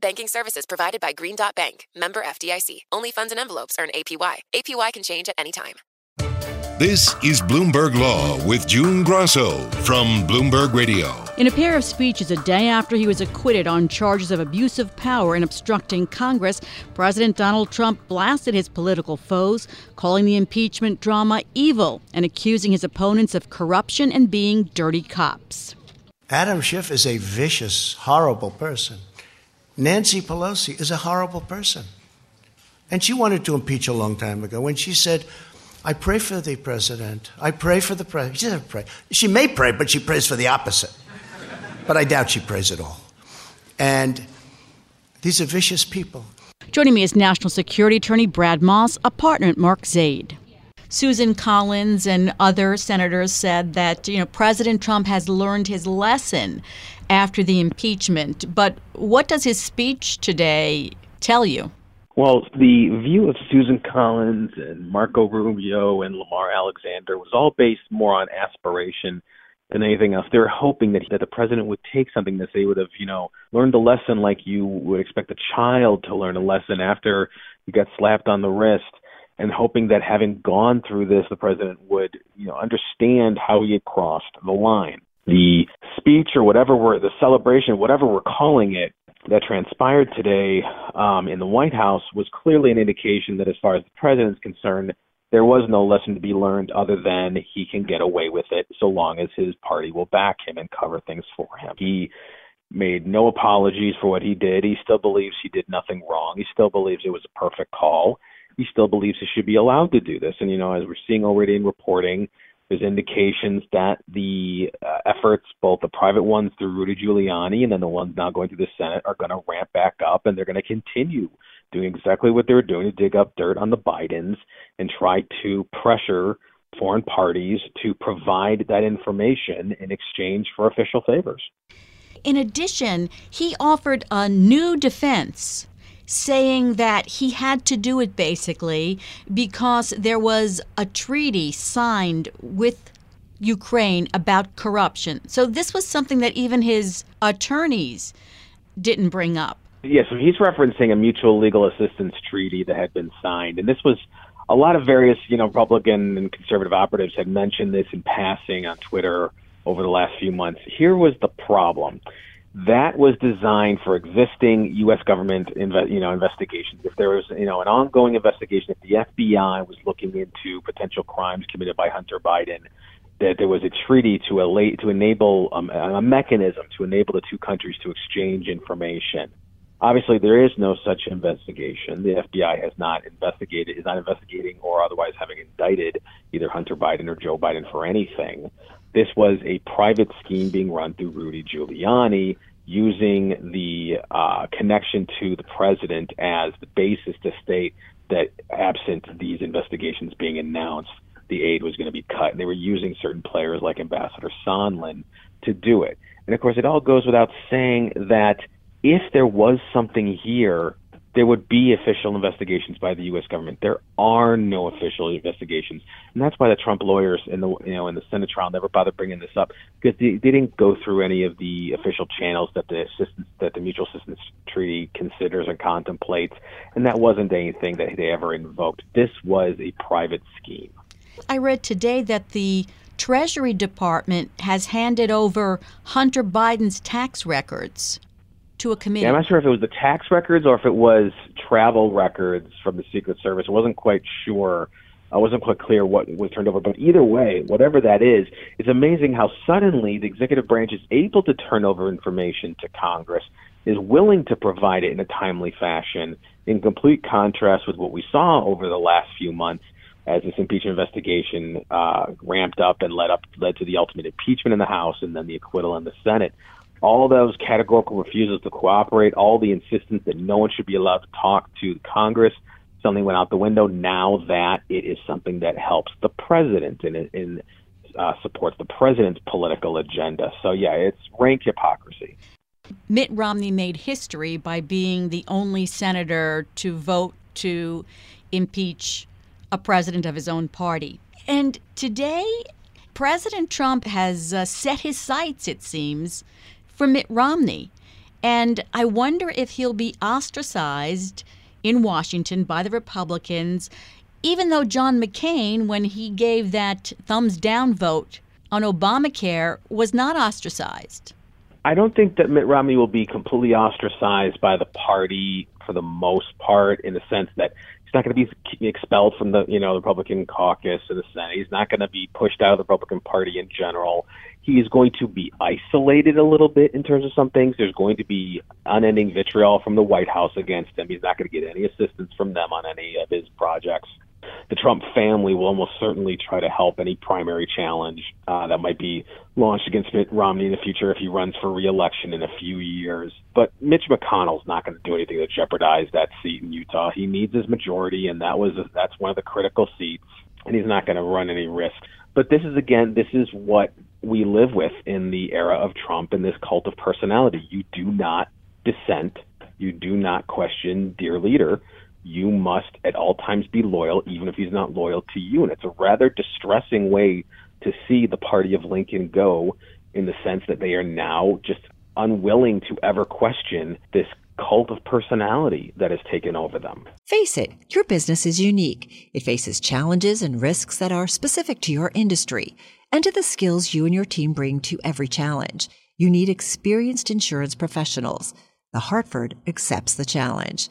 Banking services provided by Green Dot Bank, member FDIC. Only funds and envelopes earn APY. APY can change at any time. This is Bloomberg Law with June Grosso from Bloomberg Radio. In a pair of speeches a day after he was acquitted on charges of abuse of power and obstructing Congress, President Donald Trump blasted his political foes, calling the impeachment drama evil and accusing his opponents of corruption and being dirty cops. Adam Schiff is a vicious, horrible person. Nancy Pelosi is a horrible person. And she wanted to impeach a long time ago when she said, I pray for the president. I pray for the president. She doesn't pray. She may pray, but she prays for the opposite. But I doubt she prays at all. And these are vicious people. Joining me is National Security Attorney Brad Moss, a partner at Mark Zaid. Susan Collins and other senators said that you know President Trump has learned his lesson after the impeachment. But what does his speech today tell you? Well, the view of Susan Collins and Marco Rubio and Lamar Alexander was all based more on aspiration than anything else. They were hoping that, that the president would take something that they would have, you know, learned a lesson like you would expect a child to learn a lesson after you got slapped on the wrist and hoping that having gone through this, the president would, you know, understand how he had crossed the line. The speech or whatever we're, the celebration, whatever we're calling it, that transpired today um, in the White House was clearly an indication that, as far as the president's concerned, there was no lesson to be learned other than he can get away with it so long as his party will back him and cover things for him. He made no apologies for what he did. He still believes he did nothing wrong. He still believes it was a perfect call. He still believes he should be allowed to do this. And, you know, as we're seeing already in reporting, there's indications that the uh, efforts, both the private ones through Rudy Giuliani and then the ones now going through the Senate, are going to ramp back up and they're going to continue doing exactly what they were doing to dig up dirt on the Bidens and try to pressure foreign parties to provide that information in exchange for official favors. In addition, he offered a new defense saying that he had to do it basically because there was a treaty signed with Ukraine about corruption. So this was something that even his attorneys didn't bring up. Yeah, so he's referencing a mutual legal assistance treaty that had been signed. And this was a lot of various, you know, Republican and conservative operatives had mentioned this in passing on Twitter over the last few months. Here was the problem that was designed for existing U.S. government, inve- you know, investigations. If there was, you know, an ongoing investigation, if the FBI was looking into potential crimes committed by Hunter Biden, that there was a treaty to, allay, to enable um, a mechanism to enable the two countries to exchange information. Obviously, there is no such investigation. The FBI has not investigated, is not investigating, or otherwise having indicted either Hunter Biden or Joe Biden for anything. This was a private scheme being run through Rudy Giuliani using the uh, connection to the president as the basis to state that absent these investigations being announced, the aid was going to be cut. And they were using certain players like Ambassador Sondland to do it. And of course, it all goes without saying that if there was something here there would be official investigations by the U.S. government. There are no official investigations, and that's why the Trump lawyers in the you know in the Senate trial never bothered bringing this up because they, they didn't go through any of the official channels that the assistance that the Mutual Assistance Treaty considers and contemplates, and that wasn't anything that they ever invoked. This was a private scheme. I read today that the Treasury Department has handed over Hunter Biden's tax records to a committee. Yeah, I'm not sure if it was the tax records or if it was travel records from the Secret Service. I wasn't quite sure. I wasn't quite clear what was turned over. But either way, whatever that is, it's amazing how suddenly the executive branch is able to turn over information to Congress, is willing to provide it in a timely fashion, in complete contrast with what we saw over the last few months as this impeachment investigation uh, ramped up and led up led to the ultimate impeachment in the House and then the acquittal in the Senate all those categorical refusals to cooperate, all the insistence that no one should be allowed to talk to Congress, something went out the window. Now that it is something that helps the president and, and uh, supports the president's political agenda. So, yeah, it's rank hypocrisy. Mitt Romney made history by being the only senator to vote to impeach a president of his own party. And today, President Trump has uh, set his sights, it seems, for Mitt Romney. And I wonder if he'll be ostracized in Washington by the Republicans, even though John McCain, when he gave that thumbs down vote on Obamacare, was not ostracized. I don't think that Mitt Romney will be completely ostracized by the party for the most part, in the sense that he's not going to be expelled from the you know the Republican caucus in the Senate. He's not going to be pushed out of the Republican Party in general. He is going to be isolated a little bit in terms of some things. There's going to be unending vitriol from the White House against him. He's not going to get any assistance from them on any of his projects. The Trump family will almost certainly try to help any primary challenge uh, that might be launched against Mitt Romney in the future if he runs for reelection in a few years. But Mitch McConnell's not going to do anything to jeopardize that seat in Utah. He needs his majority, and that was that's one of the critical seats, and he's not going to run any risk. But this is again, this is what we live with in the era of Trump and this cult of personality. You do not dissent. You do not question dear leader. You must at all times be loyal, even if he's not loyal to you. And it's a rather distressing way to see the party of Lincoln go in the sense that they are now just unwilling to ever question this cult of personality that has taken over them. Face it, your business is unique. It faces challenges and risks that are specific to your industry and to the skills you and your team bring to every challenge. You need experienced insurance professionals. The Hartford accepts the challenge.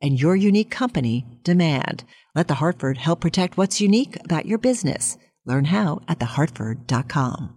and your unique company demand. Let the Hartford help protect what's unique about your business. Learn how at thehartford.com.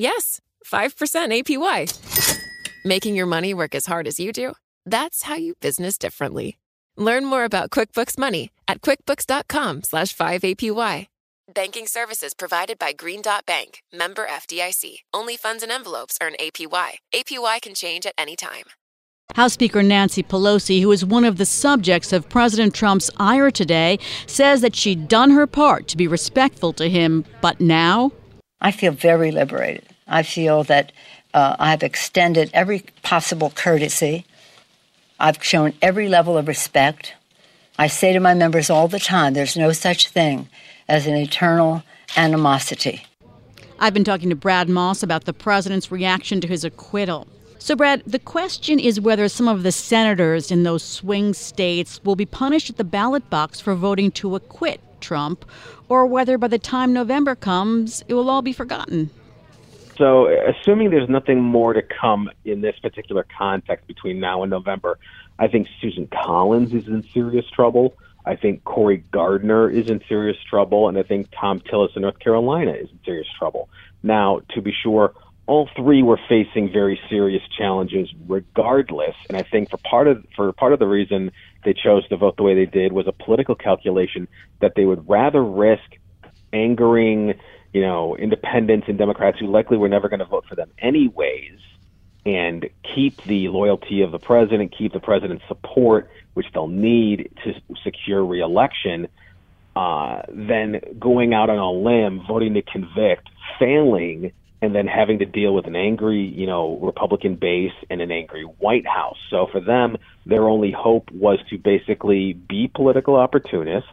Yes, 5% APY. Making your money work as hard as you do? That's how you business differently. Learn more about QuickBooks Money at quickbooks.com slash 5APY. Banking services provided by Green Dot Bank, member FDIC. Only funds and envelopes earn APY. APY can change at any time. House Speaker Nancy Pelosi, who is one of the subjects of President Trump's ire today, says that she'd done her part to be respectful to him, but now? I feel very liberated. I feel that uh, I've extended every possible courtesy. I've shown every level of respect. I say to my members all the time there's no such thing as an eternal animosity. I've been talking to Brad Moss about the president's reaction to his acquittal. So, Brad, the question is whether some of the senators in those swing states will be punished at the ballot box for voting to acquit Trump, or whether by the time November comes, it will all be forgotten. So, assuming there's nothing more to come in this particular context between now and November, I think Susan Collins is in serious trouble. I think Cory Gardner is in serious trouble, and I think Thom Tillis in North Carolina is in serious trouble. Now, to be sure, all three were facing very serious challenges regardless. And I think for part of for part of the reason they chose to vote the way they did was a political calculation that they would rather risk angering, you know, independents and Democrats who likely were never going to vote for them anyways, and keep the loyalty of the president, keep the president's support, which they'll need to secure reelection, uh, than going out on a limb, voting to convict, failing and then having to deal with an angry, you know, Republican base and an angry White House. So for them, their only hope was to basically be political opportunists,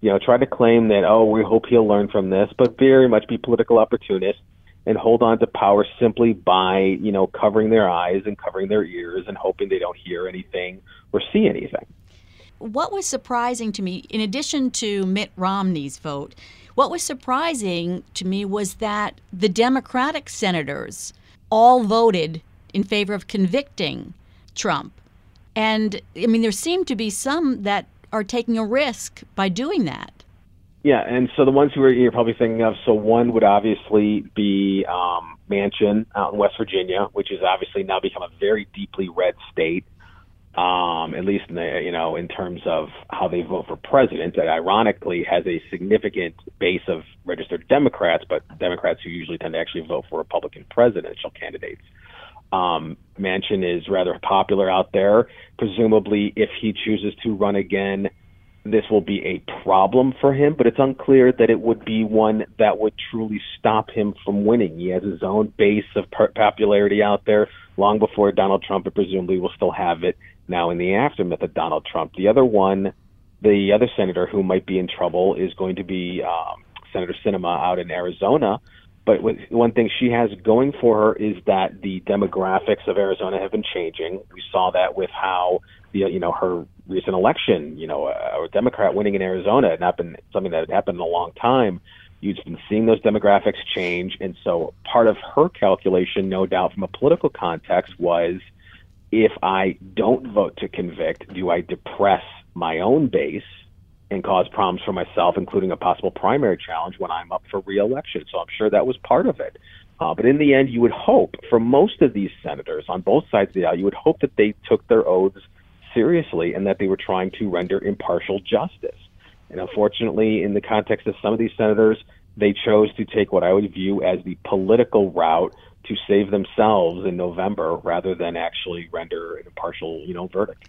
you know, try to claim that, oh, we hope he'll learn from this, but very much be political opportunists and hold on to power simply by, you know, covering their eyes and covering their ears and hoping they don't hear anything or see anything. What was surprising to me, in addition to Mitt Romney's vote, what was surprising to me was that the Democratic senators all voted in favor of convicting Trump. And I mean, there seem to be some that are taking a risk by doing that. Yeah, and so the ones who are, you're probably thinking of, so one would obviously be um, Manchin out in West Virginia, which has obviously now become a very deeply red state um, at least in the, you know, in terms of how they vote for president. That ironically has a significant base of registered Democrats, but Democrats who usually tend to actually vote for Republican presidential candidates. Um, Manchin is rather popular out there. Presumably, if he chooses to run again, this will be a problem for him, but it's unclear that it would be one that would truly stop him from winning. He has his own base of popularity out there long before Donald Trump, and presumably will still have it now in the aftermath of Donald Trump. The other one, the other senator who might be in trouble is going to be um, Senator Sinema out in Arizona. But one thing she has going for her is that the demographics of Arizona have been changing. We saw that with how the you know her recent election, you know, a Democrat winning in Arizona had not been something that had happened in a long time. You've been seeing those demographics change, and so part of her calculation, no doubt, from a political context, was if I don't vote to convict, do I depress my own base and cause problems for myself, including a possible primary challenge when I'm up for reelection? So I'm sure that was part of it. Uh, but in the end, you would hope for most of these senators on both sides of the aisle, you would hope that they took their oaths seriously and that they were trying to render impartial justice. And unfortunately, in the context of some of these senators, they chose to take what I would view as the political route to save themselves in November rather than actually render an impartial, you know, verdict.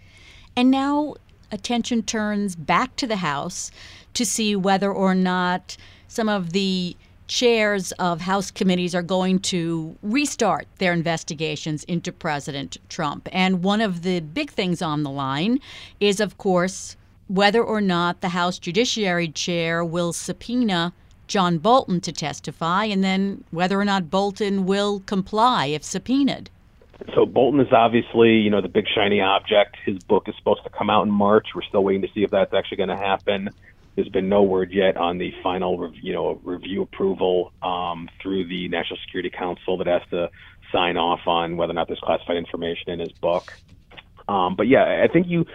And now attention turns back to the House to see whether or not some of the chairs of House committees are going to restart their investigations into President Trump. And one of the big things on the line is, of course, whether or not the House Judiciary Chair will subpoena John Bolton to testify, and then whether or not Bolton will comply if subpoenaed. So Bolton is obviously, you know, the big shiny object. His book is supposed to come out in March. We're still waiting to see if that's actually going to happen. There's been no word yet on the final, you know, review approval um, through the National Security Council that has to sign off on whether or not there's classified information in his book. Um, but yeah, I think you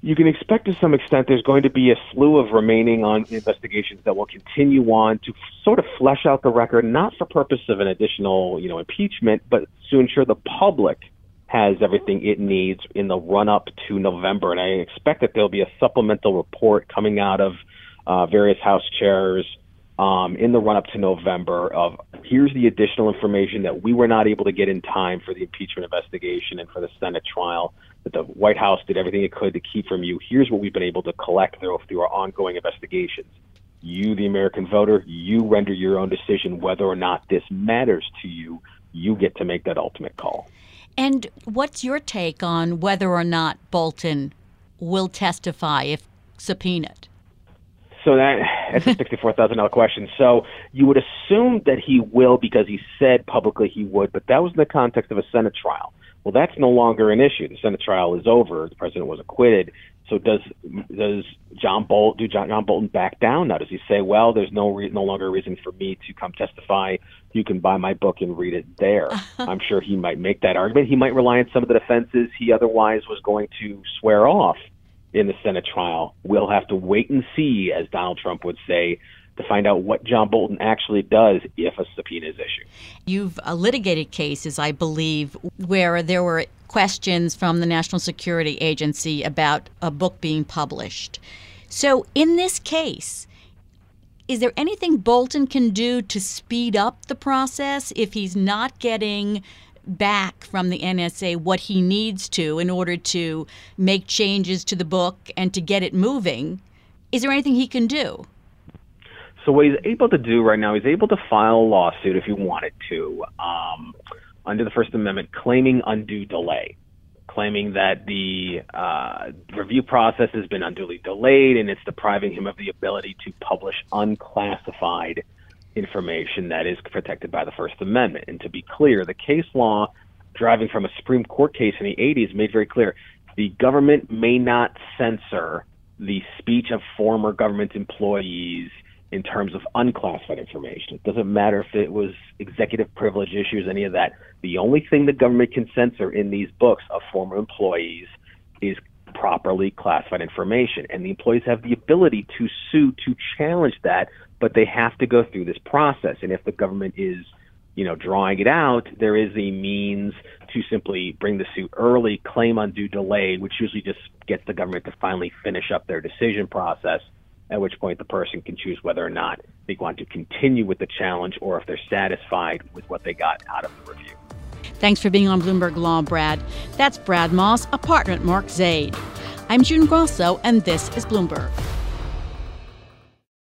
you can expect to some extent there's going to be a slew of remaining on investigations that will continue on to sort of flesh out the record, not for purpose of an additional, you know, impeachment, but to ensure the public has everything it needs in the run up to November. And I expect that there'll be a supplemental report coming out of uh, various House chairs um, in the run up to November of here's the additional information that we were not able to get in time for the impeachment investigation and for the Senate trial that the White House did everything it could to keep from you. Here's what we've been able to collect through, through our ongoing investigations. You, the American voter, you render your own decision whether or not this matters to you. You get to make that ultimate call. And what's your take on whether or not Bolton will testify if subpoenaed? So that that's a sixty-four thousand dollar question. So you would assume that he will because he said publicly he would, but that was in the context of a Senate trial. Well, that's no longer an issue. The Senate trial is over. The president was acquitted. So does does John Bolt do John, John Bolton back down now? Does he say, well, there's no re- no longer a reason for me to come testify? You can buy my book and read it there. I'm sure he might make that argument. He might rely on some of the defenses he otherwise was going to swear off in the Senate trial. We'll have to wait and see, as Donald Trump would say, to find out what John Bolton actually does if a subpoena is issued. You've uh, litigated cases, I believe, where there were questions from the National Security Agency about a book being published. So, in this case, is there anything Bolton can do to speed up the process if he's not getting back from the NSA what he needs to in order to make changes to the book and to get it moving? Is there anything he can do? So what he's able to do right now, he's able to file a lawsuit if he wanted to, um, under the First Amendment, claiming undue delay, claiming that the uh, review process has been unduly delayed and it's depriving him of the ability to publish unclassified information that is protected by the First Amendment. And to be clear, the case law driving from a Supreme Court case in the 80s made very clear the government may not censor the speech of former government employees in terms of unclassified information. It doesn't matter if it was executive privilege issues, any of that. The only thing the government can censor in these books of former employees is properly classified information. And the employees have the ability to sue to challenge that, but they have to go through this process. And if the government is, you know, drawing it out, there is a means to simply bring the suit early, claim undue delay, which usually just gets the government to finally finish up their decision process at which point the person can choose whether or not they want to continue with the challenge or if they're satisfied with what they got out of the review. Thanks for being on Bloomberg Law, Brad. That's Brad Moss, a partner at Mark Zaid. I'm June Grosso, and this is Bloomberg.